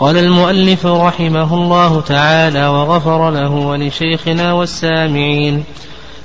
قال المؤلف رحمه الله تعالى وغفر له ولشيخنا والسامعين.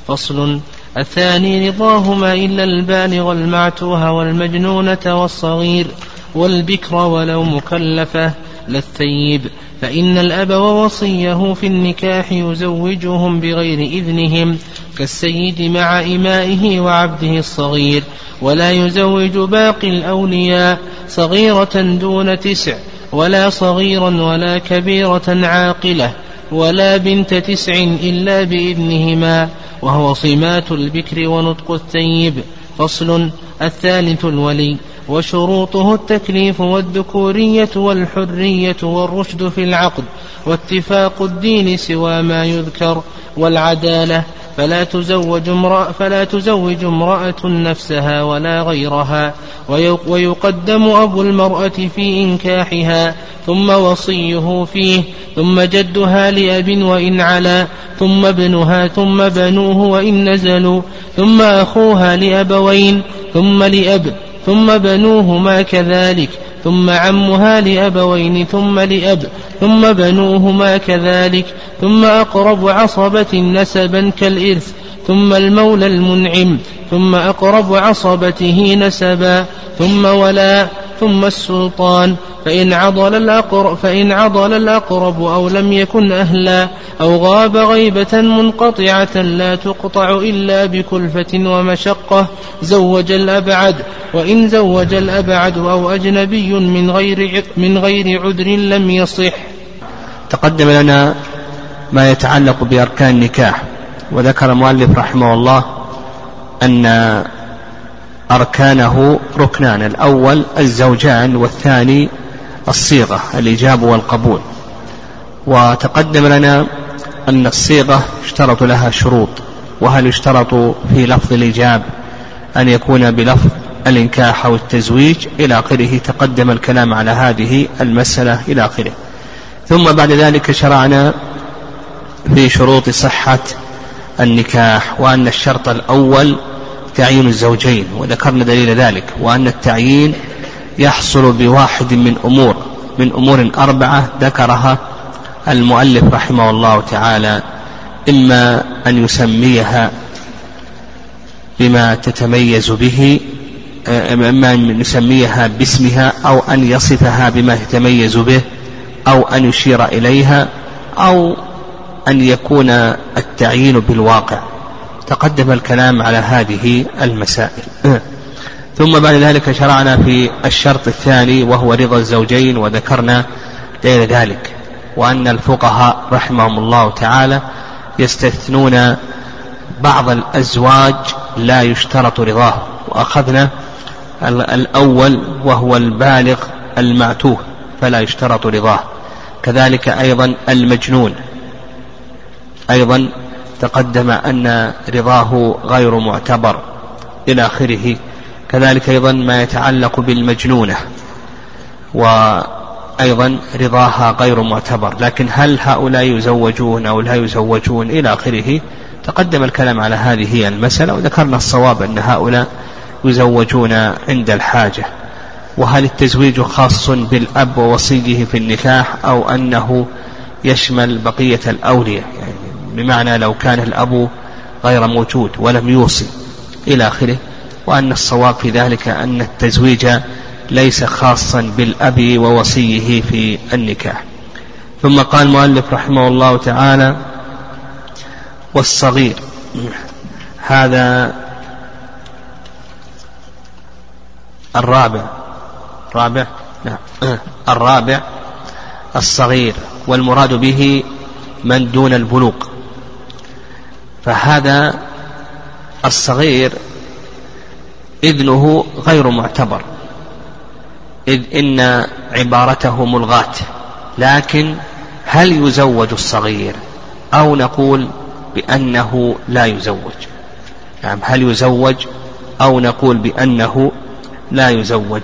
فصل الثاني رضاهما إلا البالغ المعتوه والمجنونة والصغير والبكر ولو مكلفة للثيب فإن الأب ووصيه في النكاح يزوجهم بغير إذنهم كالسيد مع إمائه وعبده الصغير. ولا يزوج باقي الأولياء صغيرة دون تسع ولا صغيرا ولا كبيرة عاقلة ولا بنت تسع إلا بإذنهما وهو صمات البكر ونطق الثيب. فصل الثالث الولي وشروطه التكليف والذكورية والحرية والرشد في العقد واتفاق الدين سوى ما يذكر والعدالة فلا تزوج امرأة فلا تزوج امرأة نفسها ولا غيرها ويقدم أبو المرأة في إنكاحها ثم وصيه فيه ثم جدها لأب وإن علا ثم ابنها ثم بنوه وإن نزلوا ثم أخوها لأبوين ثم لأب ثم بنوهما كذلك ثم عمها لأبوين ثم لأب ثم بنوهما كذلك ثم أقرب عصبة نسبا كالإرث. ثم المولى المنعم ثم أقرب عصبته نسبا ثم ولا ثم السلطان. فإن عضل الأقرب فإن عضل الأقرب أو لم يكن أهلا أو غاب غيبة منقطعة لا تقطع إلا بكلفة ومشقة. زوج الأبعد وإن زوج الأبعد أو أجنبي من غير من غير عذر لم يصح. تقدم لنا ما يتعلق بأركان النكاح. وذكر المؤلف رحمه الله أن أركانه ركنان الأول الزوجان والثاني الصيغة الإجابة والقبول. وتقدم لنا أن الصيغة اشترط لها شروط وهل يشترط في لفظ الإجاب أن يكون بلفظ الإنكاح أو التزويج؟ إلى آخره تقدم الكلام على هذه المسألة إلى آخره. ثم بعد ذلك شرعنا في شروط صحة النكاح وأن الشرط الأول تعيين الزوجين وذكرنا دليل ذلك وأن التعيين يحصل بواحد من أمور من أمور أربعة ذكرها المؤلف رحمه الله تعالى إما أن يسميها بما تتميز به إما أن يسميها باسمها أو أن يصفها بما تتميز به أو أن يشير إليها أو أن يكون التعيين بالواقع. تقدم الكلام على هذه المسائل. ثم بعد ذلك شرعنا في الشرط الثاني وهو رضا الزوجين وذكرنا غير ذلك وأن الفقهاء رحمهم الله تعالى يستثنون بعض الأزواج لا يشترط رضاه وأخذنا الأول وهو البالغ المعتوه فلا يشترط رضاه. كذلك أيضا المجنون. أيضا تقدم أن رضاه غير معتبر إلى آخره. كذلك أيضا ما يتعلق بالمجنونة وأيضا رضاها غير معتبر. لكن هل هؤلاء يزوجون أو لا يزوجون إلى آخره؟ تقدم الكلام على هذه المسألة وذكرنا الصواب أن هؤلاء يزوجون عند الحاجة. وهل التزويج خاص بالأب ووصيه في النكاح أو أنه يشمل بقية الأولياء؟ يعني بمعنى لو كان الأب غير موجود ولم يوصي إلى آخره وأن الصواب في ذلك أن التزويج ليس خاصا بالأب ووصيه في النكاح. ثم قال المؤلف رحمه الله تعالى والصغير هذا الرابع رابع نعم الرابع الصغير والمراد به من دون البلوغ. فهذا الصغير إذنه غير معتبر إذ إن عبارته ملغاة. لكن هل يزوج الصغير؟ أو نقول بأنه لا يزوج. نعم هل يزوج أو نقول بأنه لا يزوج.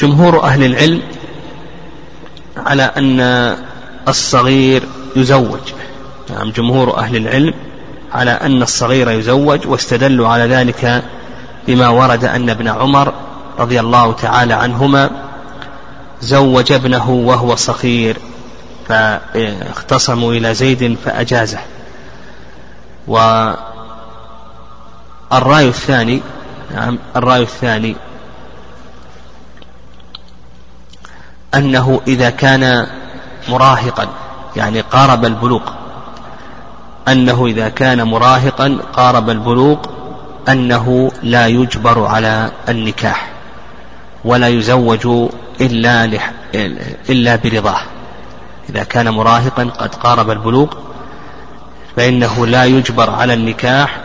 جمهور أهل العلم على أن الصغير يزوج. نعم جمهور أهل العلم على أن الصغير يزوج واستدلوا على ذلك بما ورد أن ابن عمر رضي الله تعالى عنهما زوج ابنه وهو صغير فاختصموا إلى زيد فأجازه. والرأي الثاني نعم الرأي الثاني أنه إذا كان مراهقا يعني قارب البلوغ أنه إذا كان مراهقا قارب البلوغ أنه لا يجبر على النكاح ولا يزوج إلا لح إلا برضاه. إذا كان مراهقا قد قارب البلوغ فإنه لا يجبر على النكاح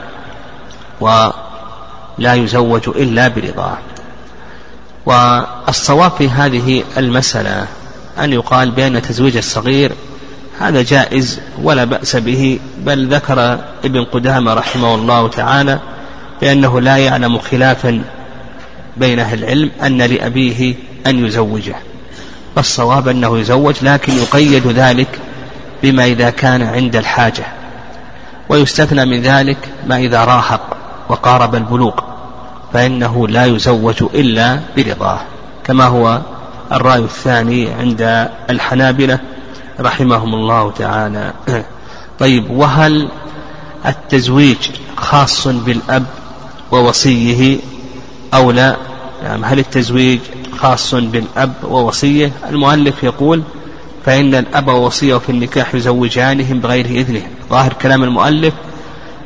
ولا يزوج إلا برضاه. والصواب في هذه المسألة أن يقال بأن تزويج الصغير هذا جائز ولا بأس به بل ذكر ابن قدامة رحمه الله تعالى بأنه لا يعلم خلافا بين أهل العلم أن لأبيه أن يزوجه. فالصواب أنه يزوج لكن يقيد ذلك بما إذا كان عند الحاجة. ويستثنى من ذلك ما إذا راهق وقارب البلوغ فإنه لا يزوج إلا برضاه كما هو الرأي الثاني عند الحنابلة رحمهم الله تعالى. طيب وهل التزويج خاص بالأب ووصيه أو لا؟ يعني هل التزويج خاص بالأب ووصيه؟ المؤلف يقول فإن الأب ووصيه في النكاح يزوجانهم بغير إذنهم ظاهر كلام المؤلف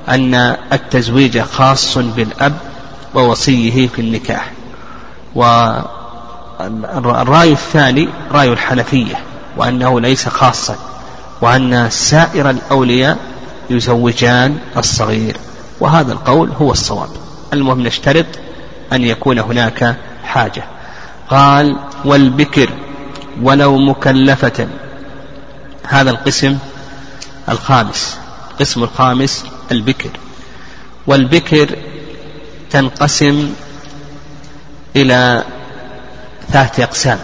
أن التزويج خاص بالأب ووصيه في النكاح. والرأي الثاني رأي الحنفية. وأنه ليس خاصا وأن سائر الأولياء يزوجان الصغير وهذا القول هو الصواب. المهم نشترط أن يكون هناك حاجة. قال والبكر ولو مكلفة. هذا القسم الخامس القسم الخامس البكر. والبكر تنقسم إلى ثلاثة أقسام.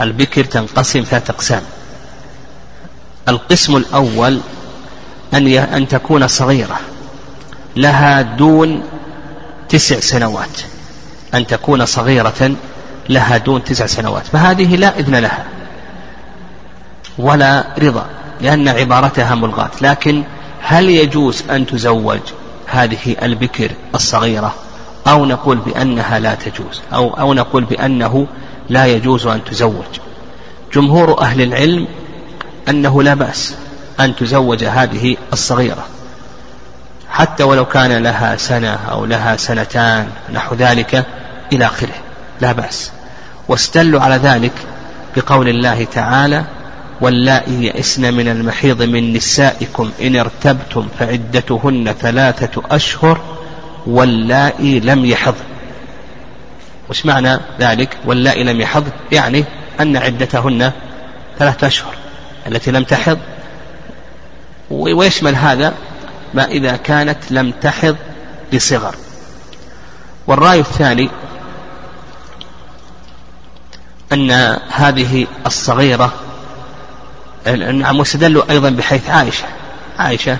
البكر تنقسم ثلاثة أقسام. القسم الأول أن أن تكون صغيرة لها دون تسع سنوات. أن تكون صغيرة لها دون تسع سنوات. فهذه لا إذن لها ولا رضا لأن عبارتها ملغاة. لكن هل يجوز أن تزوج هذه البكر الصغيرة؟ أو نقول بأنها لا تجوز أو, أو نقول بأنه لا يجوز أن تزوج. جمهور أهل العلم أنه لا بأس أن تزوج هذه الصغيرة. حتى ولو كان لها سنة أو لها سنتان نحو ذلك إلى آخره. لا بأس. واستلوا على ذلك بقول الله تعالى واللائي يئسن من المحيض من نسائكم إن ارتبتم فعدتهن ثلاثة أشهر واللائي لم يحض وش معنى ذلك؟ واللائي لم يحض يعني أن عدتهن ثلاثة أشهر التي لم تحض. ويشمل هذا ما إذا كانت لم تحض بصغر. والرأي الثاني أن هذه الصغيرة نعم واستدلوا أيضا بحيث عائشة عائشة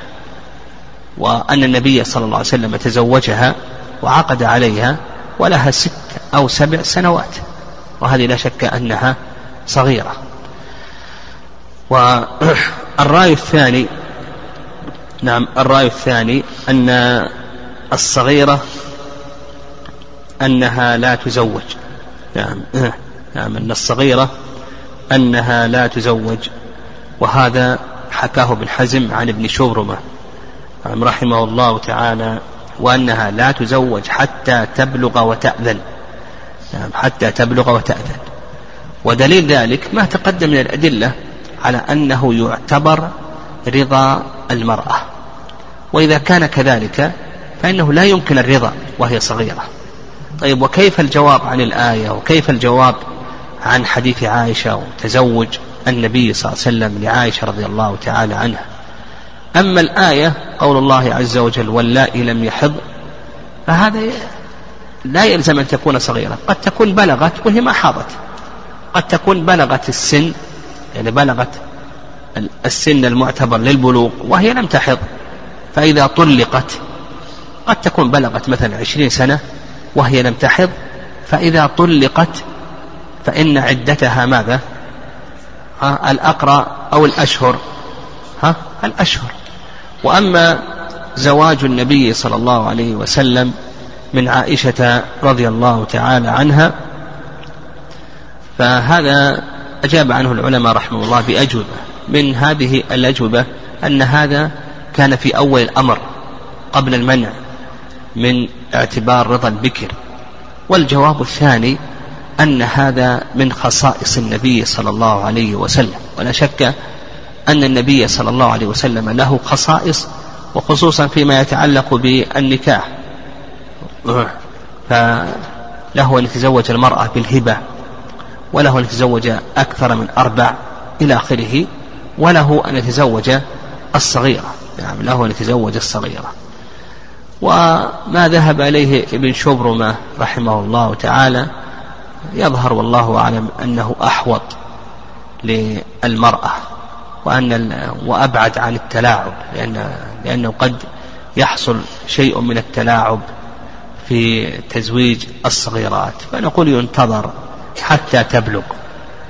وأن النبي صلى الله عليه وسلم تزوجها وعقد عليها ولها ست أو سبع سنوات وهذه لا شك أنها صغيرة. والرأي الثاني نعم الرأي الثاني أن الصغيرة أنها لا تزوج. نعم نعم أن الصغيرة أنها لا تزوج. وهذا حكاه ابن حزم عن ابن شبرمة نعم رحمه الله تعالى وأنها لا تزوج حتى تبلغ وتأذن. نعم حتى تبلغ وتأذن. ودليل ذلك ما تقدم من الأدلة على أنه يعتبر رضا المرأة. وإذا كان كذلك فإنه لا يمكن الرضا وهي صغيرة. طيب وكيف الجواب عن الآية؟ وكيف الجواب عن حديث عائشة وتزوج النبي صلى الله عليه وسلم لعائشة رضي الله تعالى عنها؟ أما الآية قول الله عز وجل واللائي لم يحض فهذا لا يلزم أن تكون صغيرة. قد تكون بلغت وهي ما حاضت. قد تكون بلغت السن يعني بلغت السن المعتبر للبلوغ وهي لم تحض. فإذا طلقت قد تكون بلغت مثلا عشرين سنة وهي لم تحض. فإذا طلقت فإن عدتها ماذا؟ ها الأقرى أو الأشهر. ها الأشهر. وأما زواج النبي صلى الله عليه وسلم من عائشة رضي الله تعالى عنها فهذا أجاب عنه العلماء رحمه الله بأجوبة. من هذه الأجوبة أن هذا كان في أول الأمر قبل المنع من اعتبار رضا البكر. والجواب الثاني أن هذا من خصائص النبي صلى الله عليه وسلم. ولا شك أن النبي صلى الله عليه وسلم له خصائص وخصوصا فيما يتعلق بالنكاح. فله أن يتزوج المرأة بالهبة وله أن يتزوج أكثر من أربع إلى آخره وله أن يتزوج الصغيرة. يعني له أن يتزوج الصغيرة. وما ذهب إليه ابن شبرمة رحمه الله تعالى يظهر والله أعلم أنه أحوط للمرأة. وأن وأبعد عن التلاعب لأن لأنه قد يحصل شيء من التلاعب في تزويج الصغيرات. فنقول ينتظر حتى تبلغ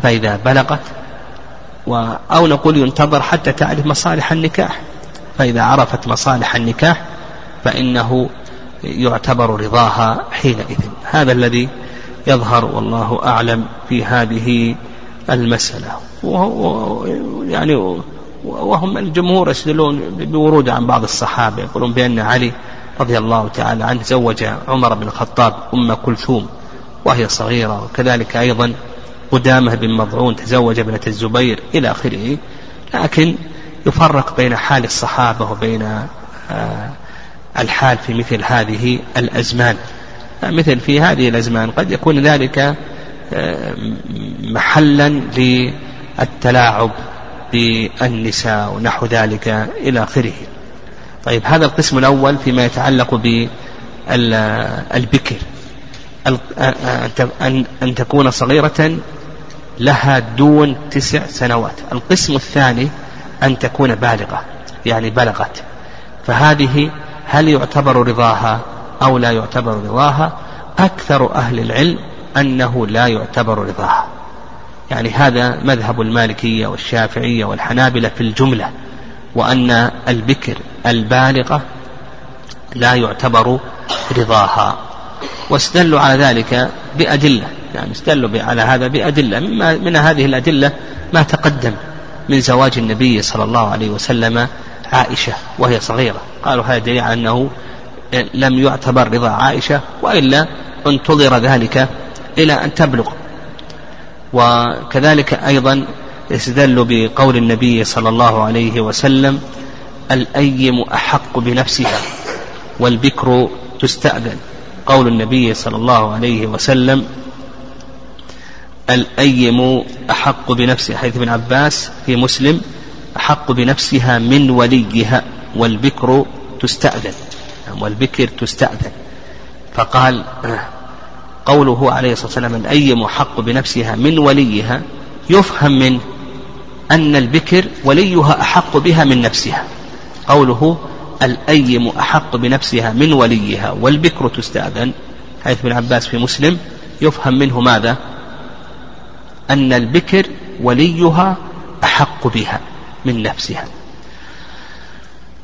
فإذا بلغت و أو نقول ينتظر حتى تعرف مصالح النكاح. فإذا عرفت مصالح النكاح فإنه يعتبر رضاها حينئذ. هذا الذي يظهر والله أعلم في هذه المسألة. يعني وهم الجمهور يستدلون بورود عن بعض الصحابة يقولون بأن علي رضي الله تعالى عنه زوج عمر بن الخطاب أم كلثوم وهي صغيرة. وكذلك أيضا قدامة بن مضعون تزوج ابنة الزبير إلى آخره. لكن يفرق بين حال الصحابة وبين آه، الحال في مثل هذه الأزمان. مثل في هذه الأزمان قد يكون ذلك محلا للتلاعب بالنساء ونحو ذلك إلى آخره. طيب هذا القسم الأول فيما يتعلق بالبكر. أن تكون صغيرة لها دون تسع سنوات. القسم الثاني أن تكون بالغة يعني بلغت. فهذه هل يعتبر رضاها أو لا يعتبر رضاها؟ أكثر أهل العلم أنه لا يعتبر رضاها يعني هذا مذهب المالكية والشافعية والحنابلة في الجملة وأن البكر البالغة لا يعتبر رضاها. واستدلوا على ذلك بأدلة يعني استدلوا على هذا بأدلة. من هذه الأدلة ما تقدم من زواج النبي صلى الله عليه وسلم عائشة وهي صغيرة. قالوا هذا دليل على أنه لم يعتبر رضا عائشة وإلا انتظر ذلك إلى أن تبلغ. وكذلك أيضا استدلوا بقول النبي صلى الله عليه وسلم الأيم أحق بنفسها والبكر تستأذن. قول النبي صلى الله عليه وسلم الأيم أحق بنفسها حيث ابن عباس في مسلم أحق بنفسها من وليها والبكر تستأذن. والبكر تستأذن. فقال قوله عليه الصلاة والسلام الأيم أحق بنفسها من وليها يفهم من أن البكر وليها أحق بها من نفسها. قوله الأيم أحق بنفسها من وليها والبكر تستأذن. حيث ابن عباس في مسلم يفهم منه ماذا؟ أن البكر وليها أحق بها من نفسها.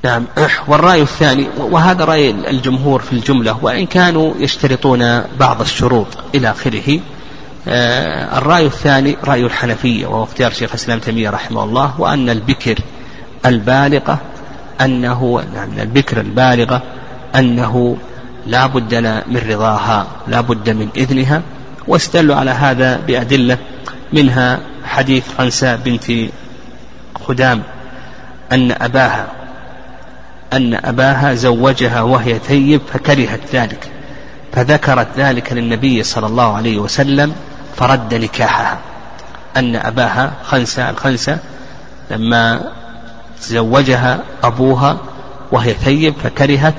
نعم. والرأي الثاني وهذا رأي الجمهور في الجملة وإن كانوا يشترطون بعض الشروط إلى آخره. آه، الرأي الثاني رأي الحنفية وهو اختيار شيخ الإسلام تيمية رحمه الله وأن البكر البالغة أنه نعم البكر البالغة أنه لا بد من رضاها لا بد من إذنها. واستدلوا على هذا بأدلة منها حديث خنساء بنت خدام أن أباها أن أباها زوجها وهي ثيب فكرهت ذلك فذكرت ذلك للنبي صلى الله عليه وسلم فرد نكاحها. أن أباها خنسة الخنسة لما زوجها أبوها وهي ثيب فكرهت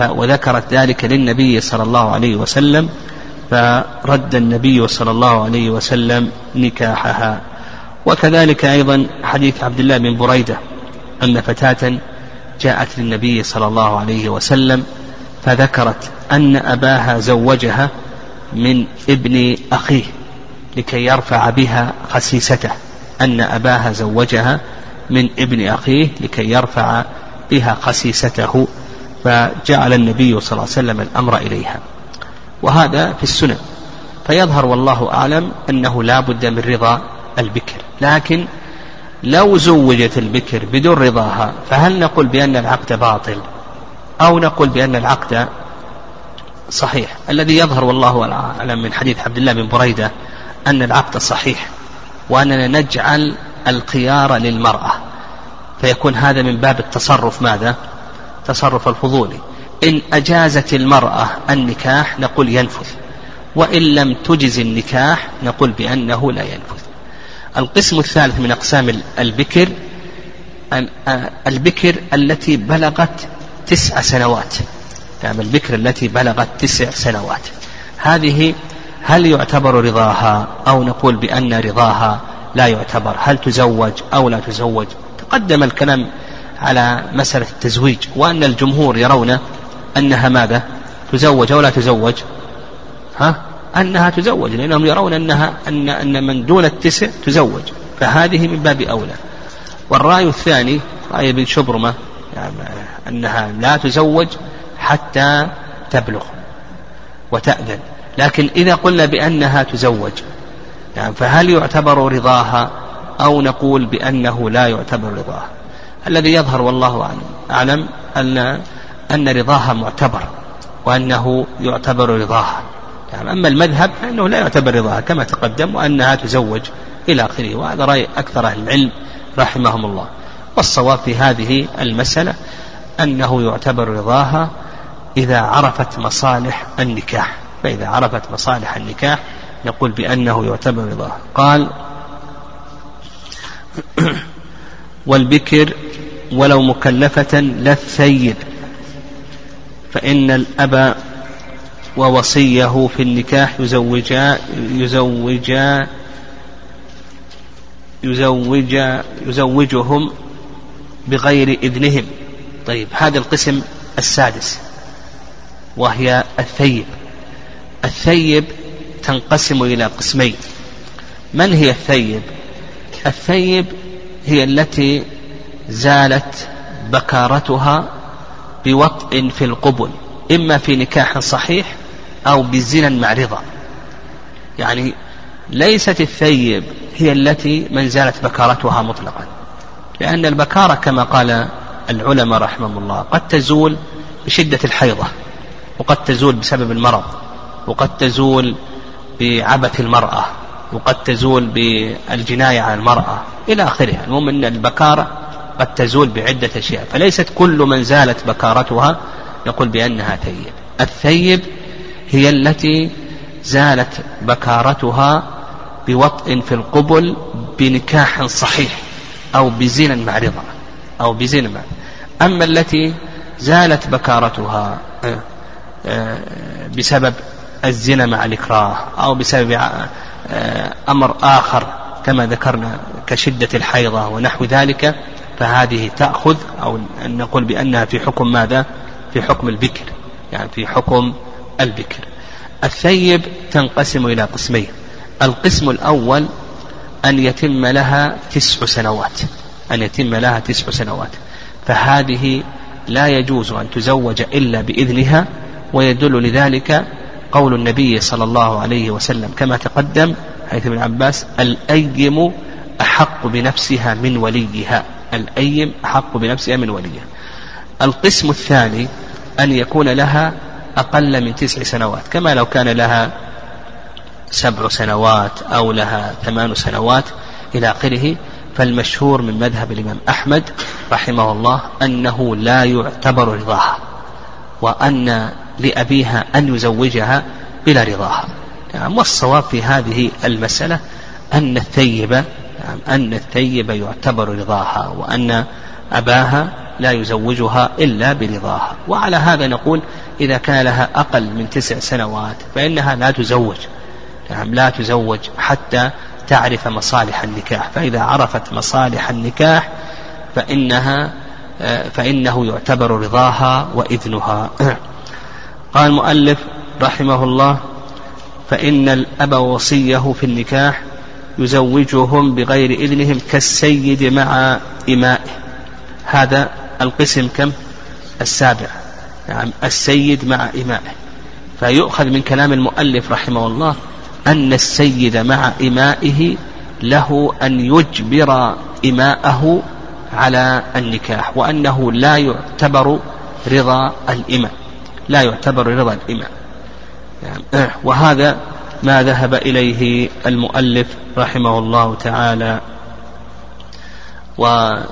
وذكرت ذلك للنبي صلى الله عليه وسلم فرد النبي صلى الله عليه وسلم نكاحها. وكذلك أيضا حديث عبد الله بن بريدة أن فتاة جاءت للنبي صلى الله عليه وسلم فذكرت أن أباها زوجها من ابن أخيه لكي يرفع بها خسيسته. أن أباها زوجها من ابن أخيه لكي يرفع بها خسيسته. فجعل النبي صلى الله عليه وسلم الأمر إليها. وهذا في السنن. فيظهر والله أعلم أنه لا بد من رضا البكر. لكن لو زوجت البكر بدون رضاها فهل نقول بأن العقد باطل؟ أو نقول بأن العقد صحيح؟ الذي يظهر والله أعلم من حديث عبد الله بن بريدة أن العقد صحيح وأننا نجعل الخيار للمرأة. فيكون هذا من باب التصرف ماذا؟ تصرف الفضولي إن أجازت المرأة النكاح نقول ينفذ وإن لم تجز النكاح نقول بأنه لا ينفذ القسم الثالث من أقسام البكر البكر التي بلغت تسع سنوات. يعني البكر التي بلغت تسع سنوات. هذه هل يعتبر رضاها أو نقول بأن رضاها لا يعتبر؟ هل تزوج أو لا تزوج؟ تقدم الكلام على مسألة التزويج وأن الجمهور يرون أنها ماذا؟ تزوج أو لا تزوج. ها؟ أنها تزوج لأنهم يرون أنها أن أن من دون التسع تزوج. فهذه من باب أولى. والرأي الثاني رأي ابن شبرمة يعني أنها لا تزوج حتى تبلغ وتأذن. لكن إذا قلنا بأنها تزوج يعني فهل يعتبر رضاها أو نقول بأنه لا يعتبر رضاها؟ الذي يظهر والله أعلم أن أن رضاها معتبر وأنه يعتبر رضاها. يعني أما المذهب فإنه لا يعتبر رضاها كما تقدم وأنها تزوج إلى آخره وهذا رأي أكثر أهل العلم رحمهم الله. والصواب في هذه المسألة أنه يعتبر رضاها إذا عرفت مصالح النكاح. فإذا عرفت مصالح النكاح نقول بأنه يعتبر رضاها. قال والبكر ولو مكلفة لا فإن الأب ووصيه في النكاح يزوجا يزوجا يزوجا يزوجهم بغير إذنهم. طيب هذا القسم السادس وهي الثيب. الثيب تنقسم إلى قسمين. من هي الثيب؟ الثيب هي التي زالت بكارتها بوطء في القبل إما في نكاح صحيح أو بزنا مع رضا. يعني ليست الثيب هي التي من زالت بكارتها مطلقا. لأن البكارة كما قال العلماء رحمهم الله قد تزول بشدة الحيضة وقد تزول بسبب المرض وقد تزول بعبث المرأة وقد تزول بالجناية على المرأة إلى آخره المهم أن البكارة قد تزول بعدة أشياء. فليست كل من زالت بكارتها نقول بأنها ثيب. الثيب هي التي زالت بكارتها بوطء في القبل بنكاح صحيح أو بزنا مع رضا أو بزنا مع أما التي زالت بكارتها آه، آه، بسبب الزنا مع الإكراه أو بسبب آه، أمر آخر كما ذكرنا كشدة الحيضة ونحو ذلك فهذه تأخذ أو نقول بأنها في حكم ماذا؟ في حكم البكر يعني في حكم البكر. الثيب تنقسم إلى قسمين. القسم الأول أن يتم لها تسع سنوات. أن يتم لها تسع سنوات. فهذه لا يجوز أن تزوج إلا بإذنها ويدل لذلك قول النبي صلى الله عليه وسلم كما تقدم حيث ابن عباس الأيم أحق بنفسها من وليها. الأيم أحق بنفسها من وليها. القسم الثاني أن يكون لها أقل من تسع سنوات كما لو كان لها سبع سنوات أو لها ثمان سنوات إلى آخره. فالمشهور من مذهب الإمام أحمد رحمه الله أنه لا يعتبر رضاها وأن لأبيها أن يزوجها بلا رضاها. نعم والصواب في هذه المسألة أن الثيب نعم أن الثيب يعتبر رضاها وأن أباها لا يزوجها إلا برضاها. وعلى هذا نقول إذا كان لها أقل من تسع سنوات فإنها لا تزوج. نعم لا تزوج حتى تعرف مصالح النكاح. فإذا عرفت مصالح النكاح فإنها فإنه يعتبر رضاها وإذنها. قال المؤلف رحمه الله فإن الأب وصيه في النكاح يزوجهم بغير إذنهم كالسيد مع إمائه. هذا القسم كم؟ السابع. نعم السيد مع إمائه. فيؤخذ من كلام المؤلف رحمه الله أن السيد مع إمائه له أن يجبر إماءه على النكاح وأنه لا يعتبر رضا الإماء. لا يعتبر رضا الإماء. يعني وهذا ما ذهب إليه المؤلف رحمه الله تعالى. و آه،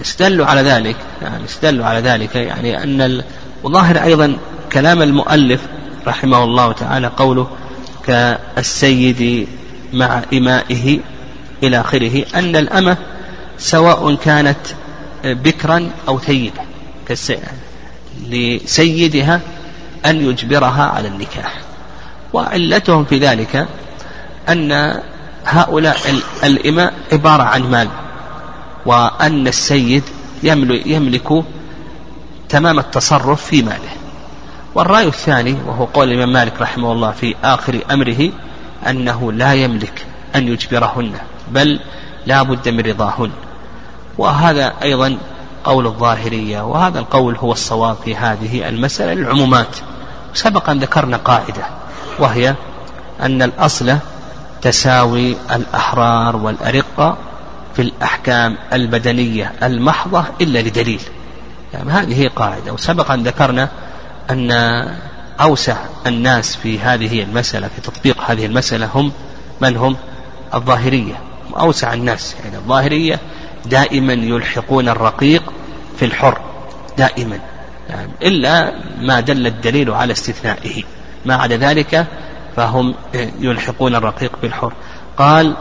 استدلوا على ذلك يعني استدلوا على ذلك يعني أن وظاهر أيضا كلام المؤلف رحمه الله تعالى قوله كالسيد مع إمائه إلى آخره أن الأمة سواء كانت بكرا أو ثيبة لسيدها أن يجبرها على النكاح. وعلتهم في ذلك أن هؤلاء الإماء عبارة عن مال. وأن السيد يملك تمام التصرف في ماله. والرأي الثاني وهو قول الإمام مالك رحمه الله في آخر أمره أنه لا يملك أن يجبرهن بل لا بد من رضاهن. وهذا أيضا قول الظاهرية وهذا القول هو الصواب في هذه المسألة العمومات سبق أن ذكرنا قاعدة وهي أن الأصل تساوي الأحرار والأرقة في الأحكام البدنية المحضة إلا لدليل. يعني هذه قاعدة. وسبق أن ذكرنا أن أوسع الناس في هذه المسألة في تطبيق هذه المسألة هم من هم؟ الظاهرية. أوسع الناس. يعني الظاهرية دائما يلحقون الرقيق في الحر. دائما. يعني إلا ما دل الدليل على استثنائه. ما عدا ذلك فهم يلحقون الرقيق بالحر قال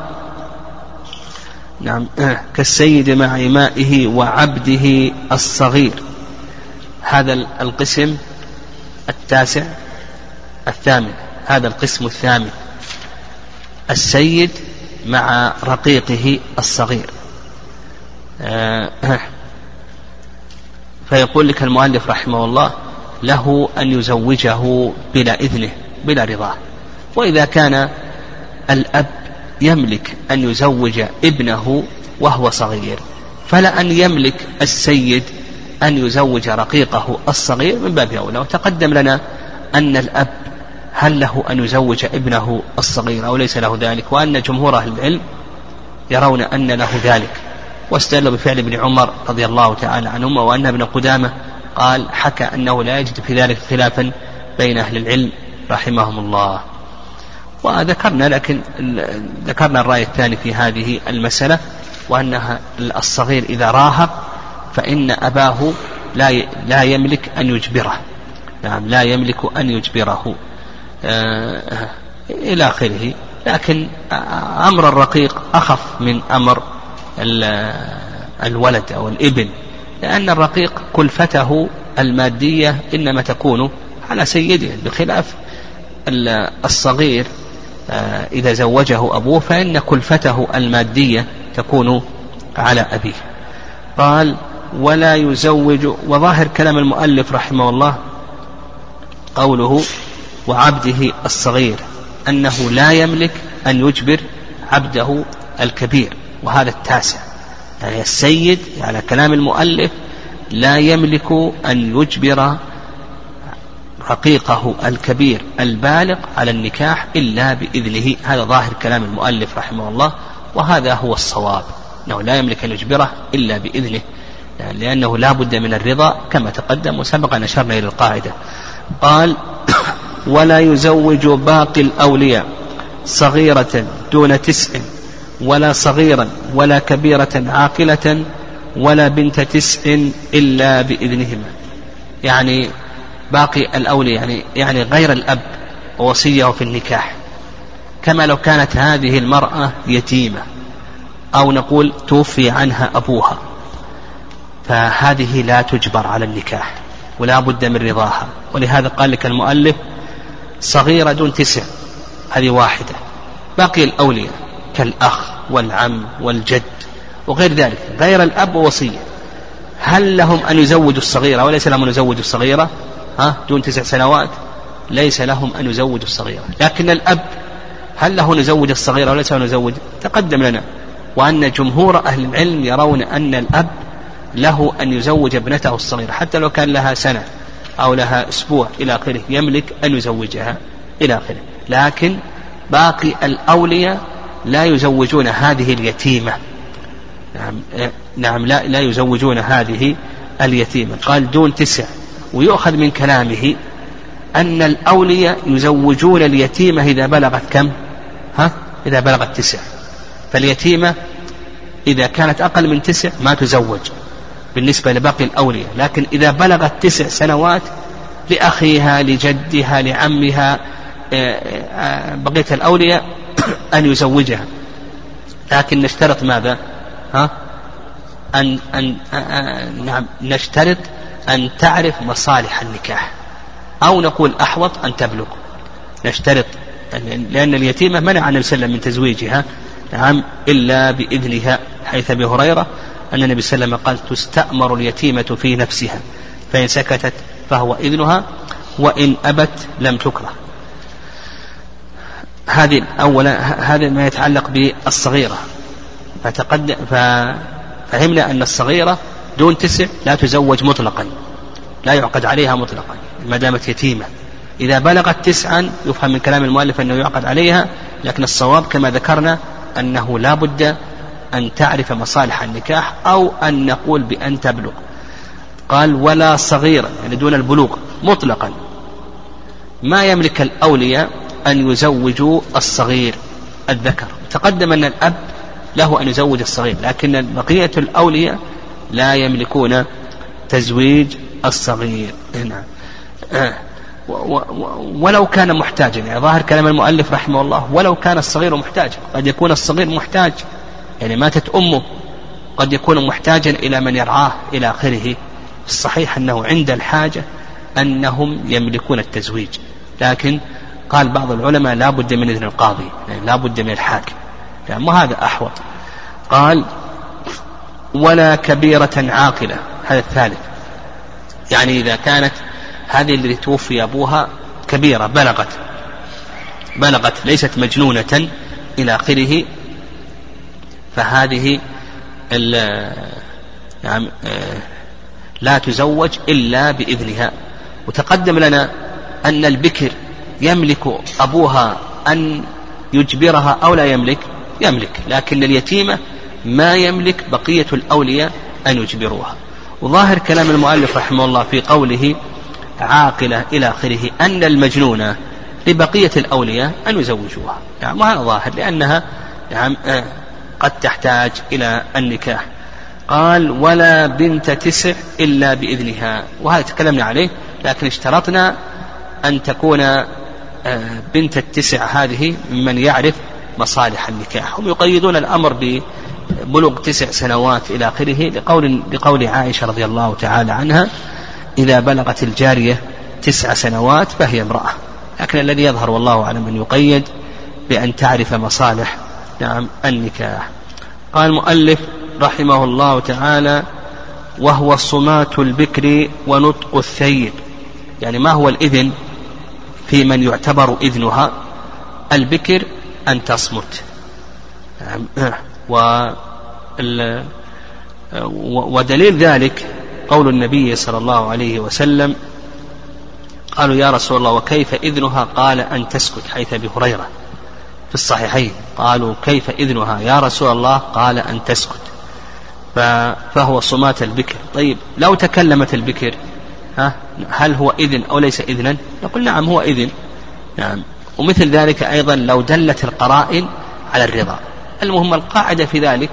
نعم. كالسيد مع إمائه وعبده الصغير. هذا القسم التاسع الثامن. هذا القسم الثامن. السيد مع رقيقه الصغير. آه، فيقول لك المؤلف رحمه الله له أن يزوجه بلا إذنه بلا رضاه. وإذا كان الأب يملك أن يزوج ابنه وهو صغير فلا أن يملك السيد أن يزوج رقيقه الصغير من باب أولى. وتقدم لنا أن الأب هل له أن يزوج ابنه الصغير أو ليس له ذلك؟ وأن جمهور أهل العلم يرون أن له ذلك. واستدلوا بفعل ابن عمر رضي الله تعالى عنهما وأن ابن قدامة قال حكى أنه لا يجد في ذلك خلافا بين أهل العلم رحمهم الله. وذكرنا لكن ذكرنا الرأي الثاني في هذه المسألة وأنها الصغير إذا راهق فإن أباه لا لا يملك أن يجبره. نعم لا يملك أن يجبره. آه إلى آخره. لكن أمر الرقيق أخف من أمر الولد أو الإبن لأن الرقيق كلفته المادية إنما تكون على سيده بخلاف الصغير إذا زوجه أبوه فإن كلفته المادية تكون على أبيه. قال ولا يزوج وظاهر كلام المؤلف رحمه الله قوله وعبده الصغير أنه لا يملك أن يجبر عبده الكبير وهذا التاسع. يعني السيد على كلام المؤلف لا يملك أن يجبر رقيقه الكبير البالغ على النكاح إلا بإذنه. هذا ظاهر كلام المؤلف رحمه الله وهذا هو الصواب أنه لا يملك أن يجبره إلا بإذنه لأنه لا بد من الرضا كما تقدم وسبق أن أشرنا إلى القاعدة. قال ولا يزوج باقي الأولياء صغيرة دون تسع ولا صغيرا ولا كبيرة عاقلة ولا بنت تسع إلا بإذنهما. يعني باقي الأولياء يعني يعني غير الأب ووصية في النكاح. كما لو كانت هذه المرأة يتيمة أو نقول توفي عنها أبوها. فهذه لا تجبر على النكاح ولا بد من رضاها. ولهذا قال لك المؤلف صغيرة دون تسع هذه واحدة. باقي الأولياء كالأخ والعم والجد وغير ذلك غير الأب ووصية. هل لهم أن يزوجوا الصغيرة وليس لهم أن يزوجوا الصغيرة؟ ها دون تسع سنوات ليس لهم أن يزوجوا الصغيرة. لكن الأب هل له نزوج الصغيرة وليس له نزوج تقدم لنا. وأن جمهور أهل العلم يرون أن الأب له أن يزوج ابنته الصغيرة حتى لو كان لها سنة أو لها أسبوع إلى آخره يملك أن يزوجها إلى آخره. لكن باقي الأولياء لا يزوجون هذه اليتيمة. نعم نعم لا لا يزوجون هذه اليتيمة. قال دون تسع. ويؤخذ من كلامه أن الأولياء يزوجون اليتيمة إذا بلغت كم؟ ها؟ إذا بلغت تسع. فاليتيمة إذا كانت أقل من تسع ما تزوج بالنسبة لباقي الأولياء. لكن إذا بلغت تسع سنوات لأخيها لجدها لعمها آه، آه، بقية الأولياء أن يزوجها. لكن نشترط ماذا؟ ها؟ أن, أن نعم نشترط أن تعرف مصالح النكاح. أو نقول أحوط أن تبلغ. نشترط لأن اليتيمة منع النبي صلى الله عليه وسلم من تزويجها نعم إلا بإذنها حيث أبي هريرة أن النبي صلى الله عليه وسلم قال تستأمر اليتيمة في نفسها فإن سكتت فهو إذنها وإن أبت لم تكره. هذه أولا هذا ما يتعلق بالصغيرة. فتقدم ففهمنا أن الصغيرة دون تسع لا تزوج مطلقا. لا يعقد عليها مطلقا ما دامت يتيمة. إذا بلغت تسعا يفهم من كلام المؤلف أنه يعقد عليها لكن الصواب كما ذكرنا أنه لا بد أن تعرف مصالح النكاح أو أن نقول بأن تبلغ. قال ولا صغيرا يعني دون البلوغ مطلقا. ما يملك الأولياء أن يزوجوا الصغير؟ الذكر. تقدم أن الأب له أن يزوج الصغير لكن بقية الأولياء لا يملكون تزويج الصغير. نعم ولو كان محتاجا يعني ظاهر كلام المؤلف رحمه الله ولو كان الصغير محتاجا. قد يكون الصغير محتاج. يعني ماتت أمه قد يكون محتاجا إلى من يرعاه إلى آخره. الصحيح أنه عند الحاجة أنهم يملكون التزويج. لكن قال بعض العلماء لا بد من إذن القاضي يعني لا بد من الحاكم. يعني وهذا أحوط. قال ولا كبيرة عاقلة. هذا الثالث. يعني إذا كانت هذه اللي توفي أبوها كبيرة بلغت. بلغت ليست مجنونة إلى آخره. فهذه نعم لا تزوج إلا بإذنها. وتقدم لنا أن البكر يملك أبوها أن يجبرها أو لا يملك يملك. لكن اليتيمة ما يملك بقية الأولياء أن يجبروها. وظاهر كلام المؤلف رحمه الله في قوله عاقلة إلى آخره أن المجنونة لبقية الأولياء أن يزوجوها. يعني وهذا ظاهر لأنها يعني قد تحتاج إلى النكاح. قال ولا بنت تسع إلا بإذنها. وهذا تكلمنا عليه لكن اشترطنا أن تكون آه، بنت التسع هذه ممن يعرف مصالح النكاح. هم يقيدون الأمر ببلوغ تسع سنوات إلى آخره لقول, لقول عائشة رضي الله تعالى عنها إذا بلغت الجارية تسع سنوات فهي امرأة. لكن الذي يظهر والله أعلم أن يقيد بأن تعرف مصالح نعم النكاح. قال المؤلف رحمه الله تعالى وهو صمات البكر ونطق الثيب. يعني ما هو الإذن في من يعتبر إذنها؟ البكر أن تصمت. و ودليل ذلك قول النبي صلى الله عليه وسلم قالوا يا رسول الله وكيف إذنها؟ قال أن تسكت حيث أبي هريرة. في الصحيحين قالوا كيف إذنها؟ يا رسول الله قال أن تسكت. فهو صمات البكر. طيب لو تكلمت البكر ها هل هو إذن أو ليس إذنا؟ نقول نعم هو إذن. نعم. ومثل ذلك أيضا لو دلت القرائن على الرضا. المهم القاعدة في ذلك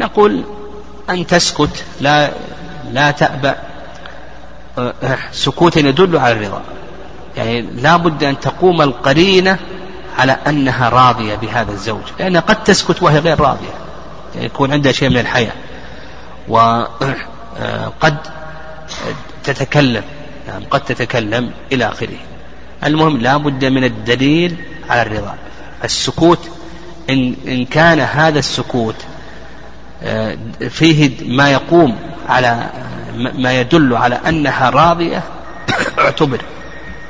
نقول أن تسكت لا لا تأبى أه، سكوتا يدل على الرضا. يعني لا بد أن تقوم القرينة على أنها راضية بهذا الزوج لأنها قد تسكت وهي غير راضية. يعني يكون عندها شيء من الحياة. وقد تتكلم يعني قد تتكلم إلى آخره. المهم لا بد من الدليل على الرضا. السكوت إن, إن كان هذا السكوت آه، فيه ما يقوم على ما يدل على أنها راضية اعتبر.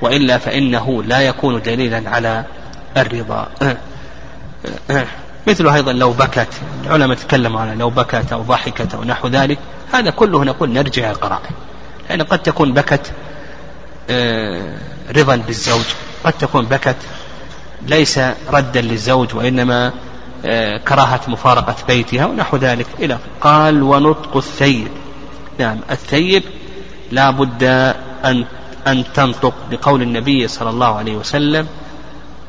وإلا فإنه لا يكون دليلا على الرضا. مثله أيضا لو بكت العلماء تكلموا على لو بكت أو ضحكت أو نحو ذلك هذا كله نقول نرجع إلى القرائن. لأن قد تكون بكت رضا بالزوج قد تكون بكت ليس ردا للزوج وإنما آه، كراهة مفارقة بيتها ونحو ذلك. إلى قال ونطق الثيب. نعم الثيب لا بد أن أن تنطق بقول النبي صلى الله عليه وسلم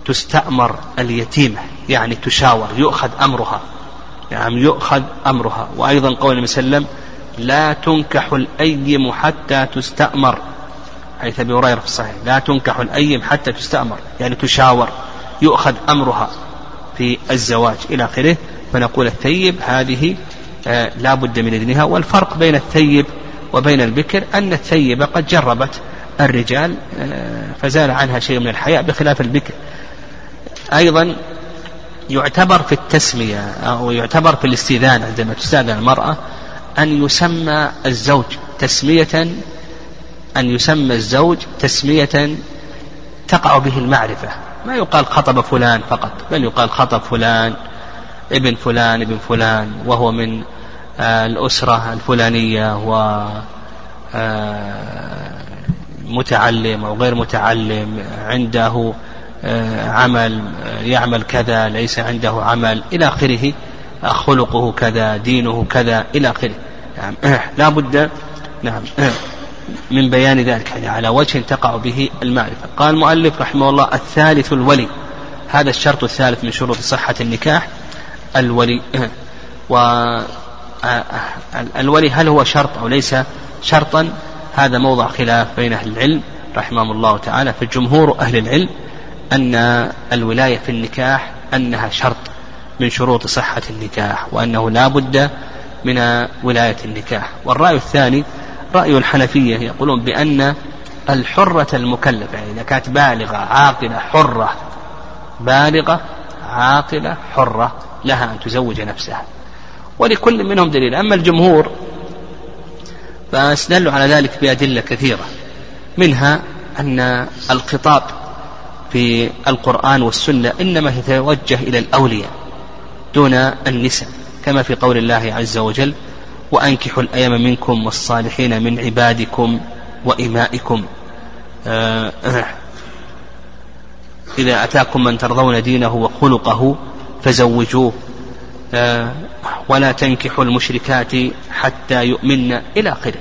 تستأمر اليتيمة. يعني تشاور يؤخذ أمرها. يعني يؤخذ أمرها. وأيضا قول النبي صلى الله عليه وسلم لا تنكح الأيم حتى تستأمر. حيث أبي هريرة في الصحيح. لا تنكح الأيم حتى تستأمر يعني تشاور يؤخذ أمرها في الزواج إلى آخره فنقول الثيب هذه آه لا بد من إذنها والفرق بين الثيب وبين البكر أن الثيبة قد جربت الرجال آه فزال عنها شيء من الحياء بخلاف البكر. أيضا يعتبر في التسمية أو يعتبر في الاستئذان عندما تستأذن المرأة أن يسمى الزوج تسمية أن يسمى الزوج تسمية تقع به المعرفة. ما يقال خطب فلان فقط بل يقال خطب فلان ابن فلان ابن فلان وهو من آه، الأسرة الفلانية و آه، متعلم أو غير متعلم عنده آه، عمل يعمل كذا ليس عنده عمل إلى آخره خلقه كذا دينه كذا إلى آخره. نعم. لا بد نعم. من بيان ذلك يعني على وجه تقع به المعرفة. قال المؤلف رحمه الله الثالث الولي. هذا الشرط الثالث من شروط صحة النكاح الولي. و الولي هل هو شرط أو ليس شرطا؟ هذا موضع خلاف بين أهل العلم رحمهم الله تعالى. فالجمهور أهل العلم أن الولاية في النكاح أنها شرط من شروط صحة النكاح وأنه لا بد من ولاية النكاح. والرأي الثاني رأي الحنفية يقولون بأن الحرة المكلفة يعني إذا كانت بالغة عاقلة حرة بالغة عاقلة حرة لها أن تزوج نفسها. ولكل منهم دليل. أما الجمهور فاستدلوا على ذلك بأدلة كثيرة منها أن الخطاب في القرآن والسنة إنما يتوجه إلى الأولياء دون النساء كما في قول الله عز وجل وأنكحوا الأيام منكم والصالحين من عبادكم وإمائكم. آه، إذا أتاكم من ترضون دينه وخلقه فزوجوه. آه، ولا تنكحوا المشركات حتى يؤمن إلى آخره.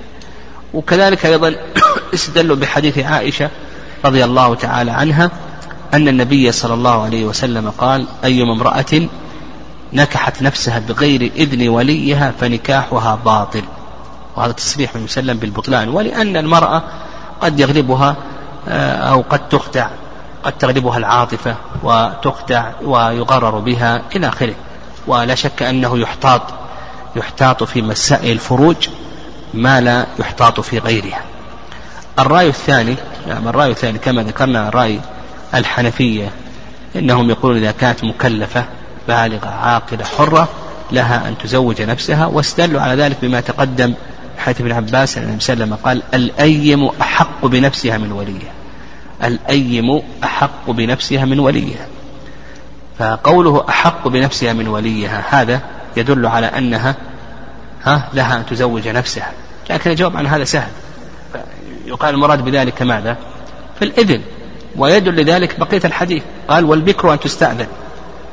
وكذلك أيضا استدلوا بحديث عائشة رضي الله تعالى عنها أن النبي صلى الله عليه وسلم قال أيما امرأة نكحت نفسها بغير إذن وليها فنكاحها باطل. وهذا تصريح من مسلم بالبطلان. ولأن المرأة قد يغلبها آه، أو قد تخدع قد تغلبها العاطفة وتخدع ويغرر بها إلى آخره. ولا شك أنه يحتاط يحتاط في مسائل الفروج ما لا يحتاط في غيرها. الرأي الثاني نعم الرأي الثاني كما ذكرنا رأي الحنفية. إنهم يقولون إذا كانت مكلفة بالغة عاقلة حرة لها أن تزوج نفسها. واستدلوا على ذلك بما تقدم حيث ابن عباس أن النبي صلى قال الأيم أحق بنفسها من وليها. الأيم أحق بنفسها من وليها. فقوله أحق بنفسها من وليها هذا يدل على أنها ها لها أن تزوج نفسها. لكن الجواب عن هذا سهل. يقال المراد بذلك ماذا؟ في الإذن. ويدل لذلك بقية الحديث. قال والبكر أن تستأذن.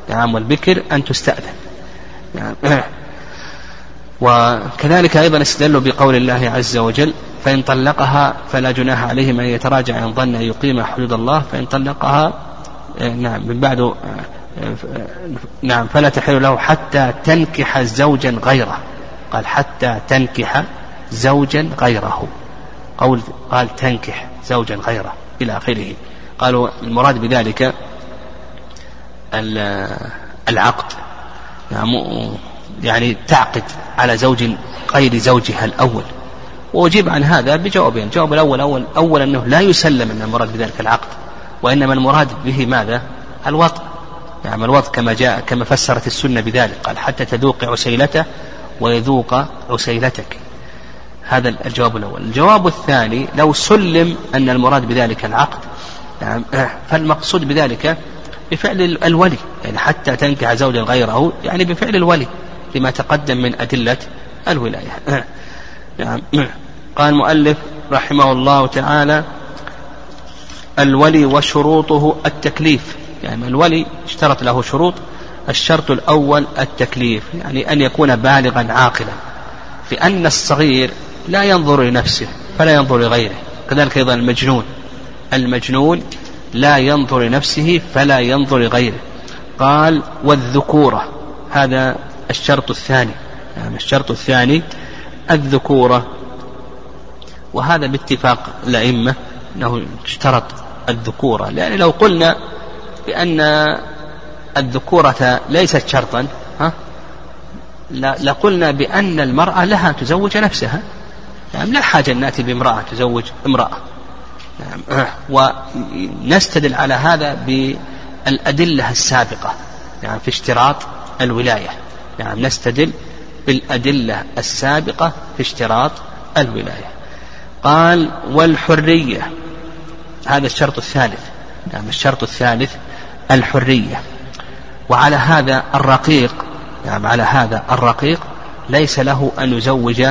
نعم والبكر أن تستأذن. نعم. وكذلك أيضا استدلوا بقول الله عز وجل فإن طلقها فلا جناح عليهم أن يتراجع إن ظن أن يقيم حدود الله فإن طلقها نعم من بعد نعم فلا تحل له حتى تنكح زوجا غيره. قال حتى تنكح زوجا غيره. قول قال تنكح زوجا غيره إلى آخره. قالوا المراد بذلك العقد. يعني تعقد على زوج غير زوجها الأول. وأجيب عن هذا بجوابين. الجواب الأول أول, أول أنه لا يسلم أن المراد بذلك العقد وإنما المراد به ماذا؟ الوطء. نعم الوطء كما جاء كما فسرت السنة بذلك. قال حتى تذوق عسيلته ويذوق عسيلتك. هذا الجواب الأول. الجواب الثاني لو سلم أن المراد بذلك العقد. نعم فالمقصود بذلك بفعل الولي. يعني حتى تنكح زوجا غيره يعني بفعل الولي لما تقدم من أدلة الولاية. نعم. قال المؤلف رحمه الله تعالى الولي وشروطه التكليف. يعني الولي اشترط له شروط الشرط الأول التكليف يعني أن يكون بالغا عاقلا. لأن الصغير لا ينظر لنفسه فلا ينظر لغيره. كذلك أيضا المجنون. المجنون لا ينظر لنفسه فلا ينظر لغيره. قال والذكورة. هذا الشرط الثاني. يعني الشرط الثاني الذكورة. وهذا باتفاق الأئمة أنه اشترط الذكورة. لأن لو قلنا بأن الذكورة ليست شرطا ها لقلنا بأن المرأة لها تزوج نفسها. يعني لا حاجة أن نأتي بامرأة تزوج امرأة. نعم. ونستدل على هذا بالأدلة السابقة يعني في اشتراط الولاية. يعني نستدل بالأدلة السابقة في اشتراط الولاية. قال والحرية هذا الشرط الثالث. يعني الشرط الثالث الحرية. وعلى هذا الرقيق يعني على هذا الرقيق ليس له أن يزوج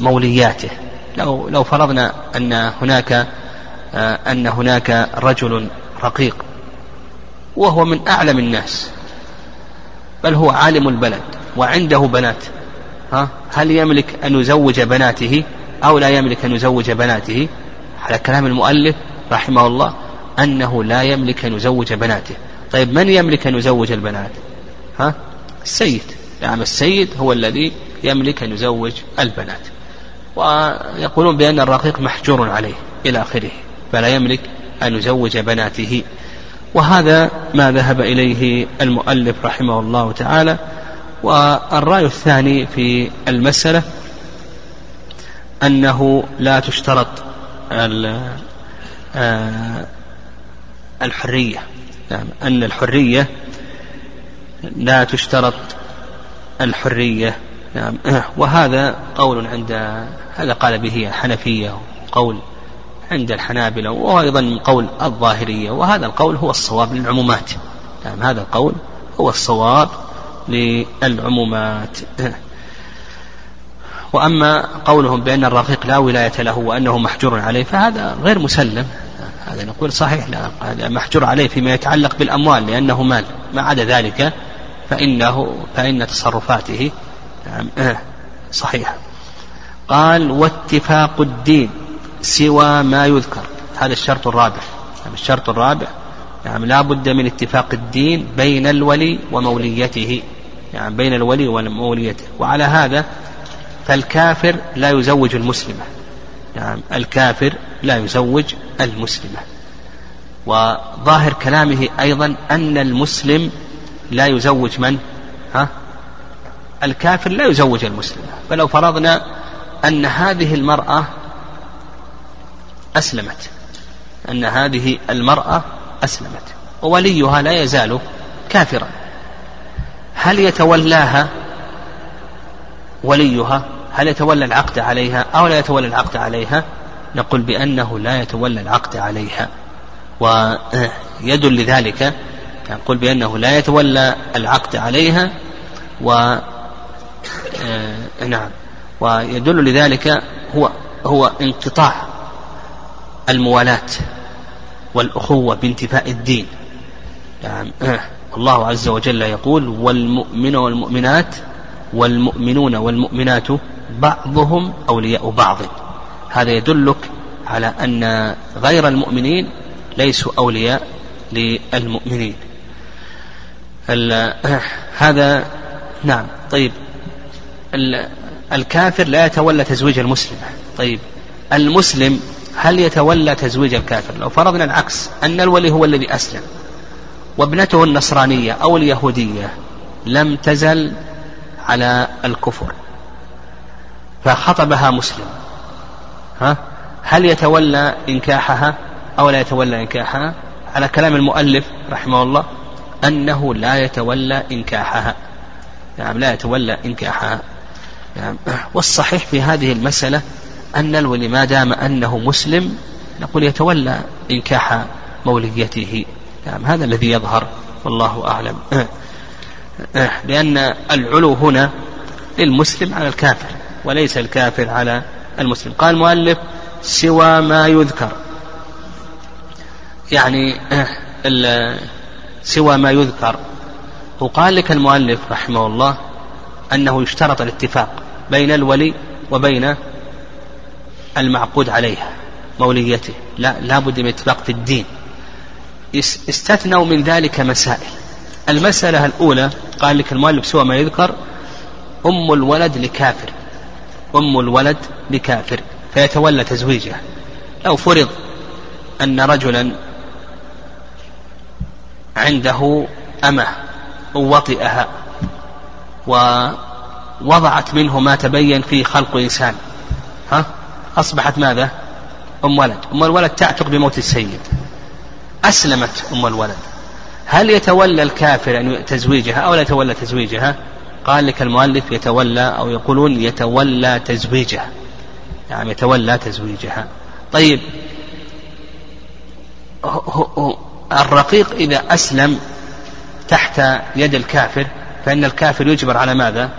مولياته. لو لو فرضنا أن هناك آه، أن هناك رجل رقيق وهو من أعلم الناس بل هو عالم البلد وعنده بنات ها؟ هل يملك أن يزوج بناته أو لا يملك أن يزوج بناته؟ على كلام المؤلف رحمه الله أنه لا يملك أن يزوج بناته. طيب من يملك أن يزوج البنات؟ ها؟ السيد. نعم السيد هو الذي يملك أن يزوج البنات. ويقولون بأن الرقيق محجور عليه إلى آخره فلا يملك أن يزوج بناته. وهذا ما ذهب إليه المؤلف رحمه الله تعالى. والرأي الثاني في المسألة أنه لا تشترط آه، الحرية. نعم أن الحرية لا تشترط الحرية نعم. وهذا قول عند هذا قال به الحنفية قول عند الحنابلة وأيضا قول الظاهرية وهذا القول هو الصواب للعمومات. نعم هذا القول هو الصواب للعمومات. وأما قولهم بأن الرقيق لا ولاية له وأنه محجور عليه فهذا غير مسلم. هذا نقول صحيح لا هذا محجور عليه فيما يتعلق بالأموال لأنه مال. ما عدا ذلك فإنه فإن تصرفاته صحيحة قال واتفاق الدين سوى ما يذكر. هذا الشرط الرابع. نعم الشرط الرابع نعم لا بد من اتفاق الدين بين الولي وموليته. يعني بين الولي وموليته. وعلى هذا فالكافر لا يزوج المسلمة. نعم الكافر لا يزوج المسلمة. وظاهر كلامه أيضا أن المسلم لا يزوج من؟ ها؟ الكافر لا يزوج المسلمة فلو فرضنا أن هذه المرأة أسلمت أن هذه المرأة أسلمت ووليها لا يزال كافرا هل يتولاها وليها؟ هل يتولى العقد عليها أو لا يتولى العقد عليها؟ نقول بأنه لا يتولى العقد عليها ويدل لذلك نقول بأنه لا يتولى العقد عليها و نعم. ويدل لذلك هو هو انقطاع الموالاة والأخوة بانتفاء الدين. يعني الله عز وجل يقول والمؤمن والمؤمنات والمؤمنون والمؤمنات بعضهم أولياء بعض هذا يدلك على أن غير المؤمنين ليسوا أولياء للمؤمنين. هذا نعم. طيب. الكافر لا يتولى تزويج المسلم. طيب المسلم هل يتولى تزويج الكافر؟ لو فرضنا العكس أن الولي هو الذي أسلم وابنته النصرانية أو اليهودية لم تزل على الكفر فخطبها مسلم. ها؟ هل يتولى إنكاحها أو لا يتولى إنكاحها؟ على كلام المؤلف رحمه الله أنه لا يتولى إنكاحها. نعم لا يتولى إنكاحها. نعم. والصحيح في هذه المسألة أن الولي ما دام أنه مسلم نقول يتولى إنكاح موليته نعم هذا الذي يظهر والله أعلم. لأن العلو هنا للمسلم على الكافر وليس الكافر على المسلم. قال المؤلف سوى ما يذكر. يعني سوى ما يذكر. وقال لك المؤلف رحمه الله أنه يشترط الاتفاق. بين الولي وبين المعقود عليها موليته. لا لابد من اتفاق في الدين. استثنوا من ذلك مسائل. المسألة الأولى قال لك المؤلف سوى ما يذكر أم الولد لكافر. أم الولد لكافر. فيتولى تزويجها لو فرض أن رجلا عنده أمة ووطئها ووضعت منه ما تبين فيه خلق إنسان. ها؟ أصبحت ماذا؟ أم ولد. أم الولد تعتق بموت السيد. أسلمت أم الولد. هل يتولى الكافر أن تزويجها أو لا يتولى تزويجها؟ قال لك المؤلف يتولى أو يقولون يتولى تزويجها. يعني يتولى تزويجها. طيب. الرقيق إذا أسلم تحت يد الكافر فإن الكافر يجبر على ماذا؟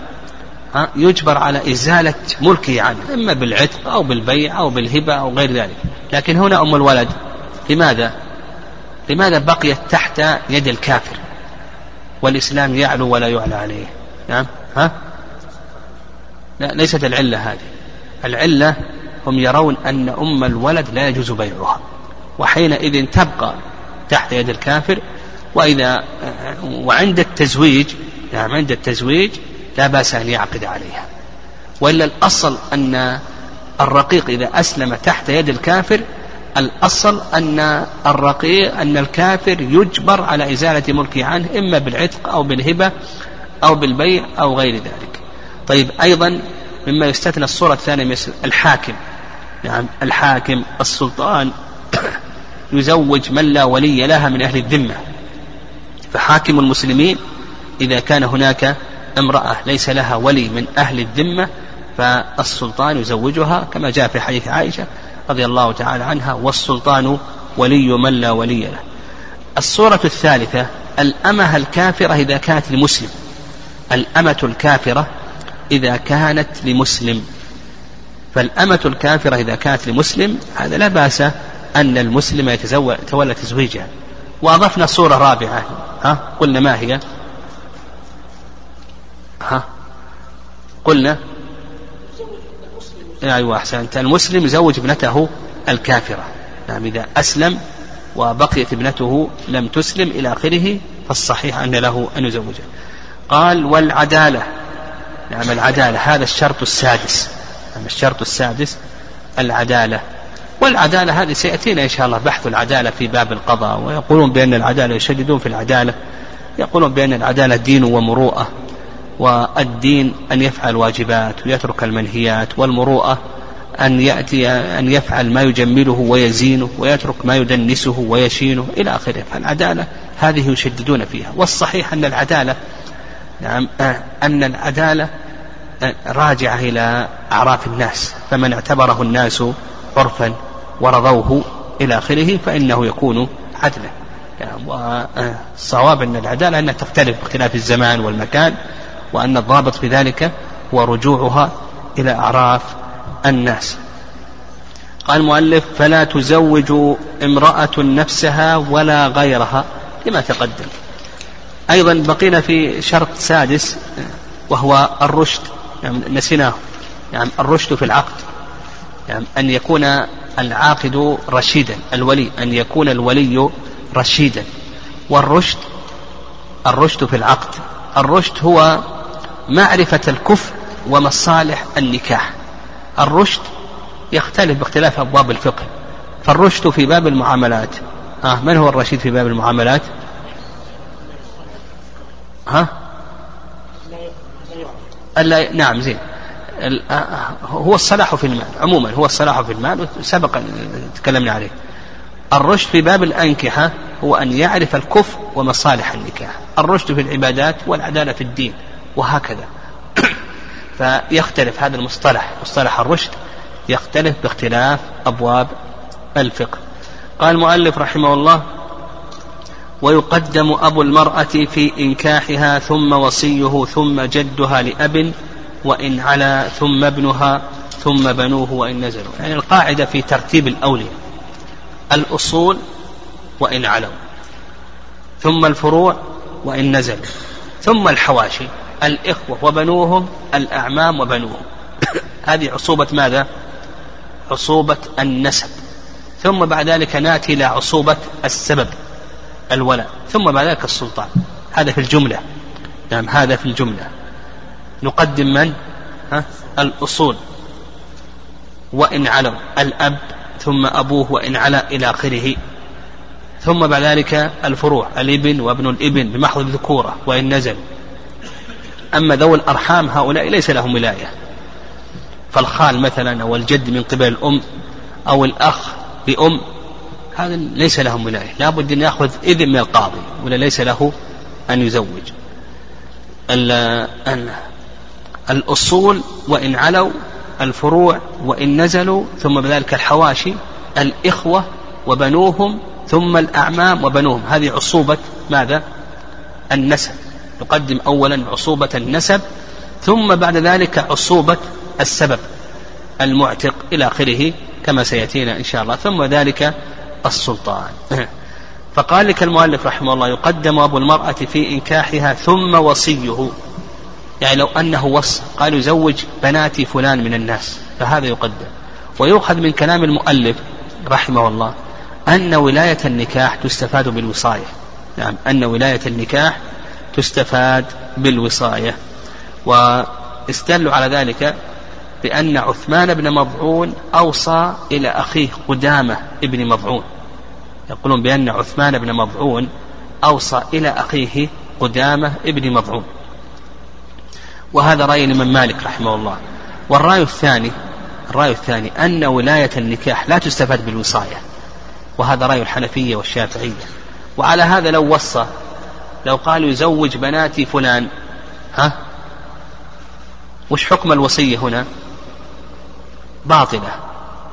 يجبر على إزالة ملكه عنه إما بالعتق أو بالبيع أو بالهبة أو غير ذلك. لكن هنا أم الولد لماذا؟ لماذا بقيت تحت يد الكافر؟ والإسلام يعلو ولا يعلى عليه. نعم ها؟ لا ليست العلة هذه. العلة هم يرون أن أم الولد لا يجوز بيعها. وحينئذ تبقى تحت يد الكافر وإذا وعند التزويج نعم عند التزويج لا بأس أن يعقد عليها. وإلا الأصل أن الرقيق إذا أسلم تحت يد الكافر الأصل أن الرقيق أن الكافر يجبر على إزالة ملكه عنه إما بالعتق أو بالهبة أو بالبيع أو غير ذلك. طيب أيضا مما يستثنى الصورة الثانية مثل الحاكم. نعم الحاكم السلطان يزوج من لا ولي لها من أهل الذمة. فحاكم المسلمين إذا كان هناك امرأة ليس لها ولي من أهل الذمة فالسلطان يزوجها كما جاء في حديث عائشة رضي الله تعالى عنها والسلطان ولي من لا ولي له. الصورة الثالثة الأمة الكافرة إذا كانت لمسلم. الأمة الكافرة إذا كانت لمسلم. فالأمة الكافرة إذا كانت لمسلم هذا لا بأس أن المسلم يتولى تزويجها. وأضفنا صورة رابعة ها؟ قلنا ما هي؟ ها؟ قلنا. أيوة أحسنت. المسلم يزوج ابنته الكافرة. نعم إذا أسلم وبقيت ابنته لم تسلم إلى آخره فالصحيح أن له أن يزوجها قال والعدالة. نعم العدالة هذا الشرط السادس. نعم الشرط السادس العدالة. والعدالة هذه سيأتينا إن شاء الله بحث العدالة في باب القضاء ويقولون بأن العدالة يشددون في العدالة يقولون بأن العدالة دين ومروءة. والدين أن يفعل واجبات ويترك المنهيات والمروءة أن يأتي أن يفعل ما يجمله ويزينه ويترك ما يدنسه ويشينه إلى آخره. فالعدالة هذه يشددون فيها. والصحيح أن العدالة نعم أن العدالة راجعة إلى أعراف الناس. فمن اعتبره الناس عرفا ورضوه إلى آخره فإنه يكون عدلا. يعني والصواب أن العدالة أنها تختلف باختلاف الزمان والمكان. وأن الضابط في ذلك هو رجوعها إلى أعراف الناس. قال المؤلف فلا تزوج امرأة نفسها ولا غيرها لما تقدم. أيضا بقينا في شرط سادس وهو الرشد يعني نسيناه يعني الرشد في العقد يعني أن يكون العاقد رشيدا الولي أن يكون الولي رشيدا. والرشد الرشد في العقد الرشد هو معرفة الكفر ومصالح النكاح. الرشد يختلف باختلاف أبواب الفقه. فالرشد في باب المعاملات. آه من هو الرشيد في باب المعاملات؟ ها؟ ألا نعم زين. هو الصلاح في المال. عموما هو الصلاح في المال سبق تكلمنا عليه. الرشد في باب الأنكحة هو أن يعرف الكفر ومصالح النكاح. الرشد في العبادات والعدالة في الدين. وهكذا. فيختلف هذا المصطلح مصطلح الرشد يختلف باختلاف أبواب الفقه. قال المؤلف رحمه الله ويقدم أبو المرأة في إنكاحها ثم وصيه ثم جدها لأب وإن علا ثم ابنها ثم بنوه وإن نزلوا. يعني القاعدة في ترتيب الأولياء الأصول وإن علوا ثم الفروع وإن نزلوا ثم الحواشي الإخوة وبنوهم الأعمام وبنوهم. هذه عصوبة ماذا؟ عصوبة النسب. ثم بعد ذلك نأتي إلى عصوبة السبب الولاء. ثم بعد ذلك السلطان. هذا في الجملة. نعم هذا في الجملة. نقدم من؟ ها؟ الأصول. وإن علوا الأب ثم أبوه وإن علا إلى آخره. ثم بعد ذلك الفروع. الإبن وابن الإبن بمحض الذكورة وإن نزل. أما ذوي الأرحام هؤلاء ليس لهم ولاية. فالخال مثلا أو الجد من قبل الأم أو الأخ بأم هذا ليس لهم ولاية. لا بد أن يأخذ إذن من القاضي ولا ليس له أن يزوج. الأصول وإن علوا الفروع وإن نزلوا ثم بذلك الحواشي الإخوة وبنوهم ثم الأعمام وبنوهم. هذه عصوبة ماذا؟ النسب. نقدم أولا عصوبة النسب ثم بعد ذلك عصوبة السبب المعتق إلى آخره كما سيأتينا إن شاء الله ثم ذلك السلطان. فقال لك المؤلف رحمه الله يقدم أبو المرأة في إنكاحها ثم وصيه. يعني لو أنه وصى قال يزوج بنات فلان من الناس فهذا يقدم. ويؤخذ من كلام المؤلف رحمه الله أن ولاية النكاح تستفاد بالوصاية. نعم أن ولاية النكاح تستفاد بالوصاية. واستدلوا على ذلك بأن عثمان بن مضعون أوصى إلى أخيه قدامة ابن مضعون. يقولون بأن عثمان بن مضعون أوصى إلى أخيه قدامة ابن مضعون. وهذا رأي الإمام مالك رحمه الله. والرأي الثاني الرأي الثاني أن ولاية النكاح لا تستفاد بالوصاية. وهذا رأي الحنفية والشافعية. وعلى هذا لو وصى لو قال يزوج بناتي فلان ها؟ وش حكم الوصية هنا؟ باطلة.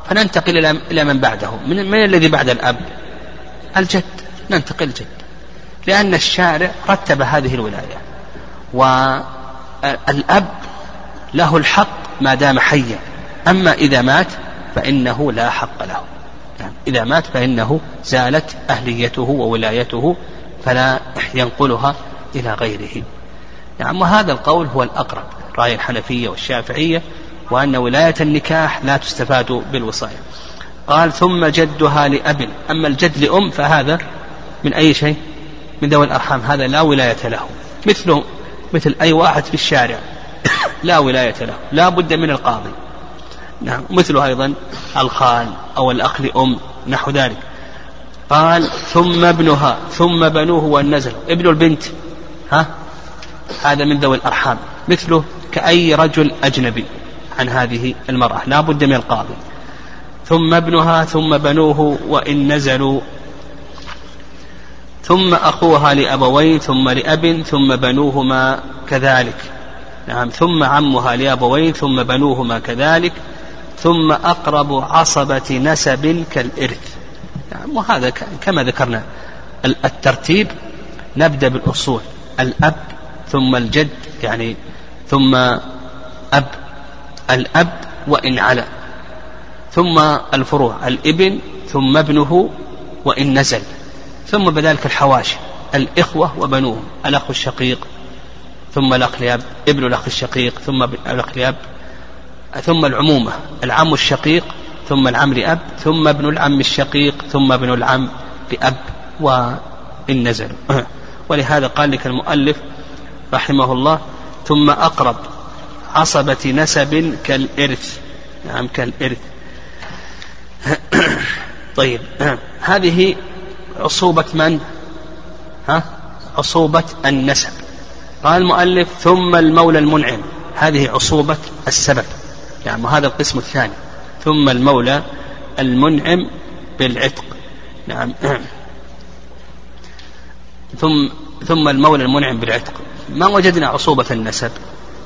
فننتقل إلى من بعده من, من الذي بعد الأب؟ الجد. ننتقل الجد لأن الشارع رتب هذه الولاية. والأب له الحق ما دام حيا. أما إذا مات فإنه لا حق له. يعني إذا مات فإنه زالت أهليته وولايته فلا ينقلها إلى غيره. نعم وهذا القول هو الأقرب رأي الحنفية والشافعية وأن ولاية النكاح لا تستفاد بالوصاية قال ثم جدها لأب أما الجد لأم فهذا من أي شيء؟ من ذوي الأرحام هذا لا ولاية له. مثله مثل أي واحد في الشارع لا ولاية له لا بد من القاضي. نعم مثله أيضا الخال أو الأخ لأم نحو ذلك. قال ثم ابنها ثم بنوه والنزل. ابن البنت. ها؟ هذا من ذوي الأرحام. مثله كأي رجل أجنبي عن هذه المرأة. لا بد من القاضي. ثم ابنها ثم بنوه وإن نزلوا. ثم أخوها لأبوين ثم لأب ثم بنوهما كذلك. نعم. ثم عمها لأبوين ثم بنوهما كذلك. ثم أقرب عصبة نسب كالإرث. نعم وهذا كما ذكرنا الترتيب نبدأ بالأصول الأب ثم الجد يعني ثم أب الأب وإن علا ثم الفروع الإبن ثم ابنه وإن نزل ثم بذلك الحواشي الإخوة وبنوهم الأخ الشقيق ثم الأخ ابن الأخ الشقيق ثم الأخ ثم العمومة العم الشقيق ثم العم لأب ثم ابن العم الشقيق ثم ابن العم لأب وإن نزلوا ولهذا قال لك المؤلف رحمه الله ثم أقرب عصبة نسب كالإرث. نعم كالإرث. طيب. هذه عصوبة من؟ ها؟ عصوبة النسب. قال المؤلف ثم المولى المنعم. هذه عصوبة السبب. يعني وهذا القسم الثاني. ثم المولى المنعم بالعتق. نعم. ثم ثم المولى المنعم بالعتق. ما وجدنا عصوبة النسب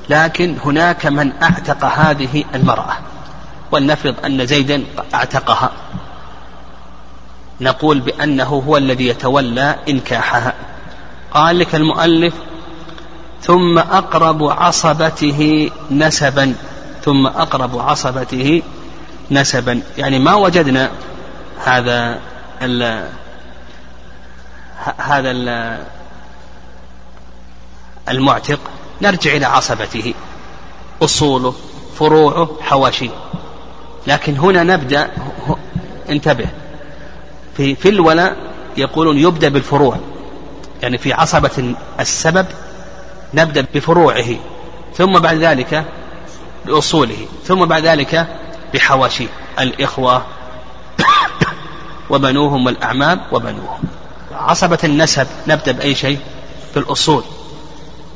لكن هناك من أعتق هذه المرأة ولنفرض أن زيدا أعتقها. نقول بأنه هو الذي يتولى إنكاحها. قال لك المؤلف ثم أقرب عصبته نسبا ثم أقرب عصبته نسبا. يعني ما وجدنا هذا ال هذا ال المعتق. نرجع إلى عصبته أصوله فروعه حواشيه. لكن هنا نبدأ انتبه. في في الولاء يقولون يبدأ بالفروع. يعني في عصبة السبب نبدأ بفروعه ثم بعد ذلك بأصوله ثم بعد ذلك بحواشيه الإخوة وبنوهم والأعمام وبنوهم. عصبة النسب نبدأ بأي شيء؟ في الأصول.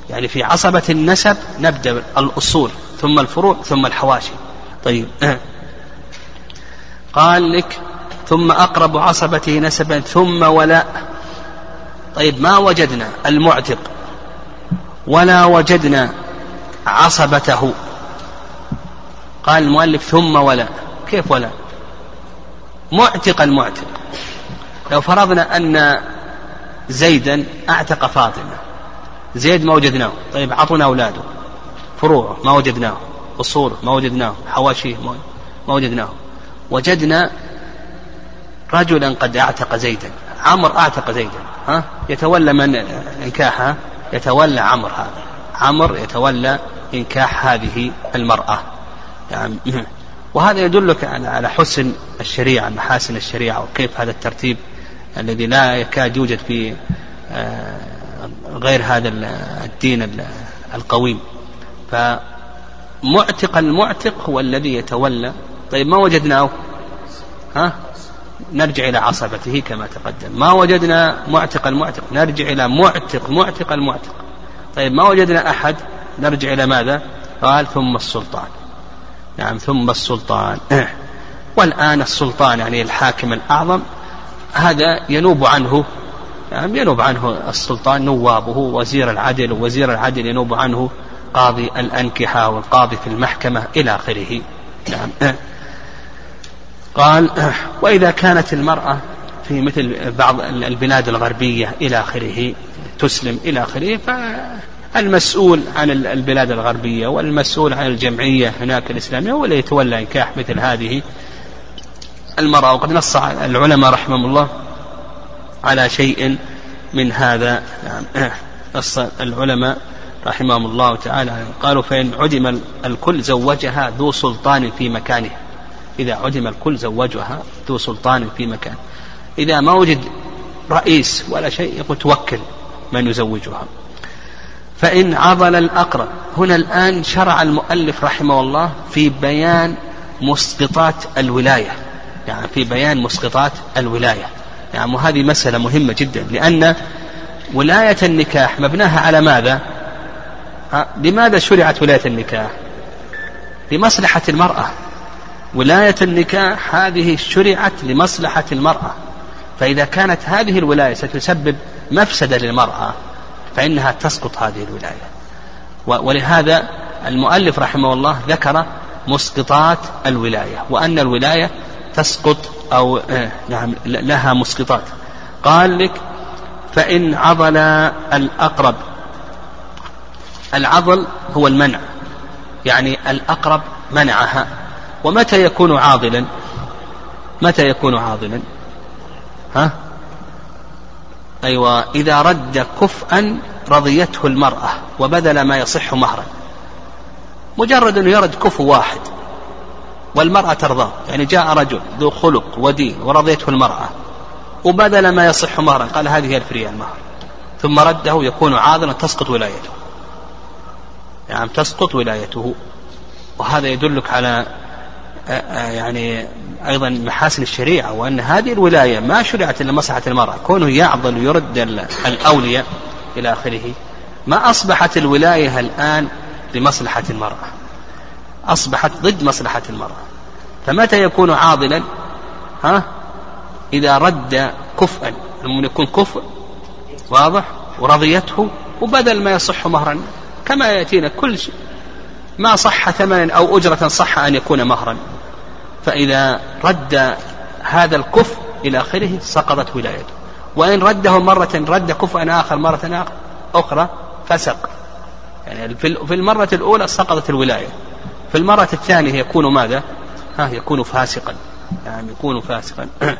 يعني في عصبة النسب نبدأ الأصول ثم الفروع ثم الحواشي. طيب. قال لك ثم أقرب عصبته نسبا ثم ولاء طيب ما وجدنا المعتق؟ ولا وجدنا عصبته. قال المؤلف ثم ولا. كيف ولا؟ معتق. المعتق لو فرضنا أن زيدا أعتق فاطمة. زيد ما وجدناه. طيب عطونا أولاده. فروعه ما وجدناه. أصوله ما وجدناه. حواشيه ما وجدناه. وجدنا رجلا قد أعتق زيدا. عمر أعتق زيدا. ها؟ يتولى من انكاحها يتولى عمر هذا. عمر يتولى إنكاح هذه المرأة. يعني وهذا يدلك على حسن الشريعة محاسن الشريعة وكيف هذا الترتيب الذي لا يكاد يوجد في آه، غير هذا الدين القويم. فمعتق المعتق هو الذي يتولى. طيب ما وجدناه؟ ها؟ نرجع إلى عصبته كما تقدم. ما وجدنا معتق المعتق؟ نرجع إلى معتق معتق المعتق. طيب ما وجدنا أحد؟ نرجع إلى ماذا؟ قال ثم السلطان. نعم ثم السلطان. والآن السلطان يعني الحاكم الأعظم. هذا ينوب عنه نعم ينوب عنه السلطان نوابه وزير العدل ووزير العدل ينوب عنه قاضي الأنكحة والقاضي في المحكمة إلى آخره. نعم. قال وإذا كانت المرأة في مثل بعض البلاد الغربية إلى آخره تسلم إلى آخره فالمسؤول عن البلاد الغربية والمسؤول عن الجمعية هناك الإسلامية هو اللي يتولى إنكاح مثل هذه المرأة. وقد نص العلماء رحمهم الله على شيء من هذا. يعني نص العلماء رحمهم الله تعالى قالوا فإن عدم الكل زوجها ذو سلطان في مكانه. إذا عدم الكل زوجها ذو سلطان في مكان إذا ما وجد رئيس ولا شيء يقول توكل من يزوجها. فإن عضل الأقرب. هنا الآن شرع المؤلف رحمه الله في بيان مسقطات الولاية. يعني في بيان مسقطات الولاية. يعني وهذه مسألة مهمة جدا. لأن ولاية النكاح مبناها على ماذا؟ لماذا شرعت ولاية النكاح؟ لمصلحة المرأة. ولاية النكاح هذه شرعت لمصلحة المرأة. فإذا كانت هذه الولاية ستسبب مفسدة للمرأة. فإنها تسقط هذه الولاية. ولهذا المؤلف رحمه الله ذكر مسقطات الولاية وأن الولاية تسقط أو آه، نعم لها مسقطات. قال لك فإن عضل الأقرب العضل هو المنع يعني الأقرب منعها. ومتى يكون عاضلا؟ متى يكون عاضلا؟ ها؟ أيوة إذا رد كفءا رضيته المرأة وبذل ما يصح مهرا. مجرد أنه يرد كفء واحد والمرأة ترضاه يعني جاء رجل ذو خلق ودين ورضيته المرأة وبذل ما يصح مهرا. قال هذه هي الفرية المهر. ثم رده يكون عاضلا تسقط ولايته. يعني تسقط ولايته. وهذا يدلك على يعني أيضا محاسن الشريعة وأن هذه الولاية ما شرعت إلا مصلحة المرأة كونه يعضل ويرد الأولياء إلى آخره. ما أصبحت الولاية الآن لمصلحة المرأة؟ أصبحت ضد مصلحة المرأة. فمتى يكون عاضلا؟ ها؟ إذا رد كفءا لما يكون كفء واضح ورضيته وبدل ما يصح مهرا كما يأتينا كل شيء. ما صح ثمنا أو أجرة صح أن يكون مهرا. فإذا رد هذا الكفء إلى آخره سقطت ولايته. وإن رده مرة رد كفءا آخر مرة أخرى فسق. يعني في المرة الأولى سقطت الولاية. في المرة الثانية يكون ماذا؟ ها يكون فاسقا. يعني يكون فاسقا.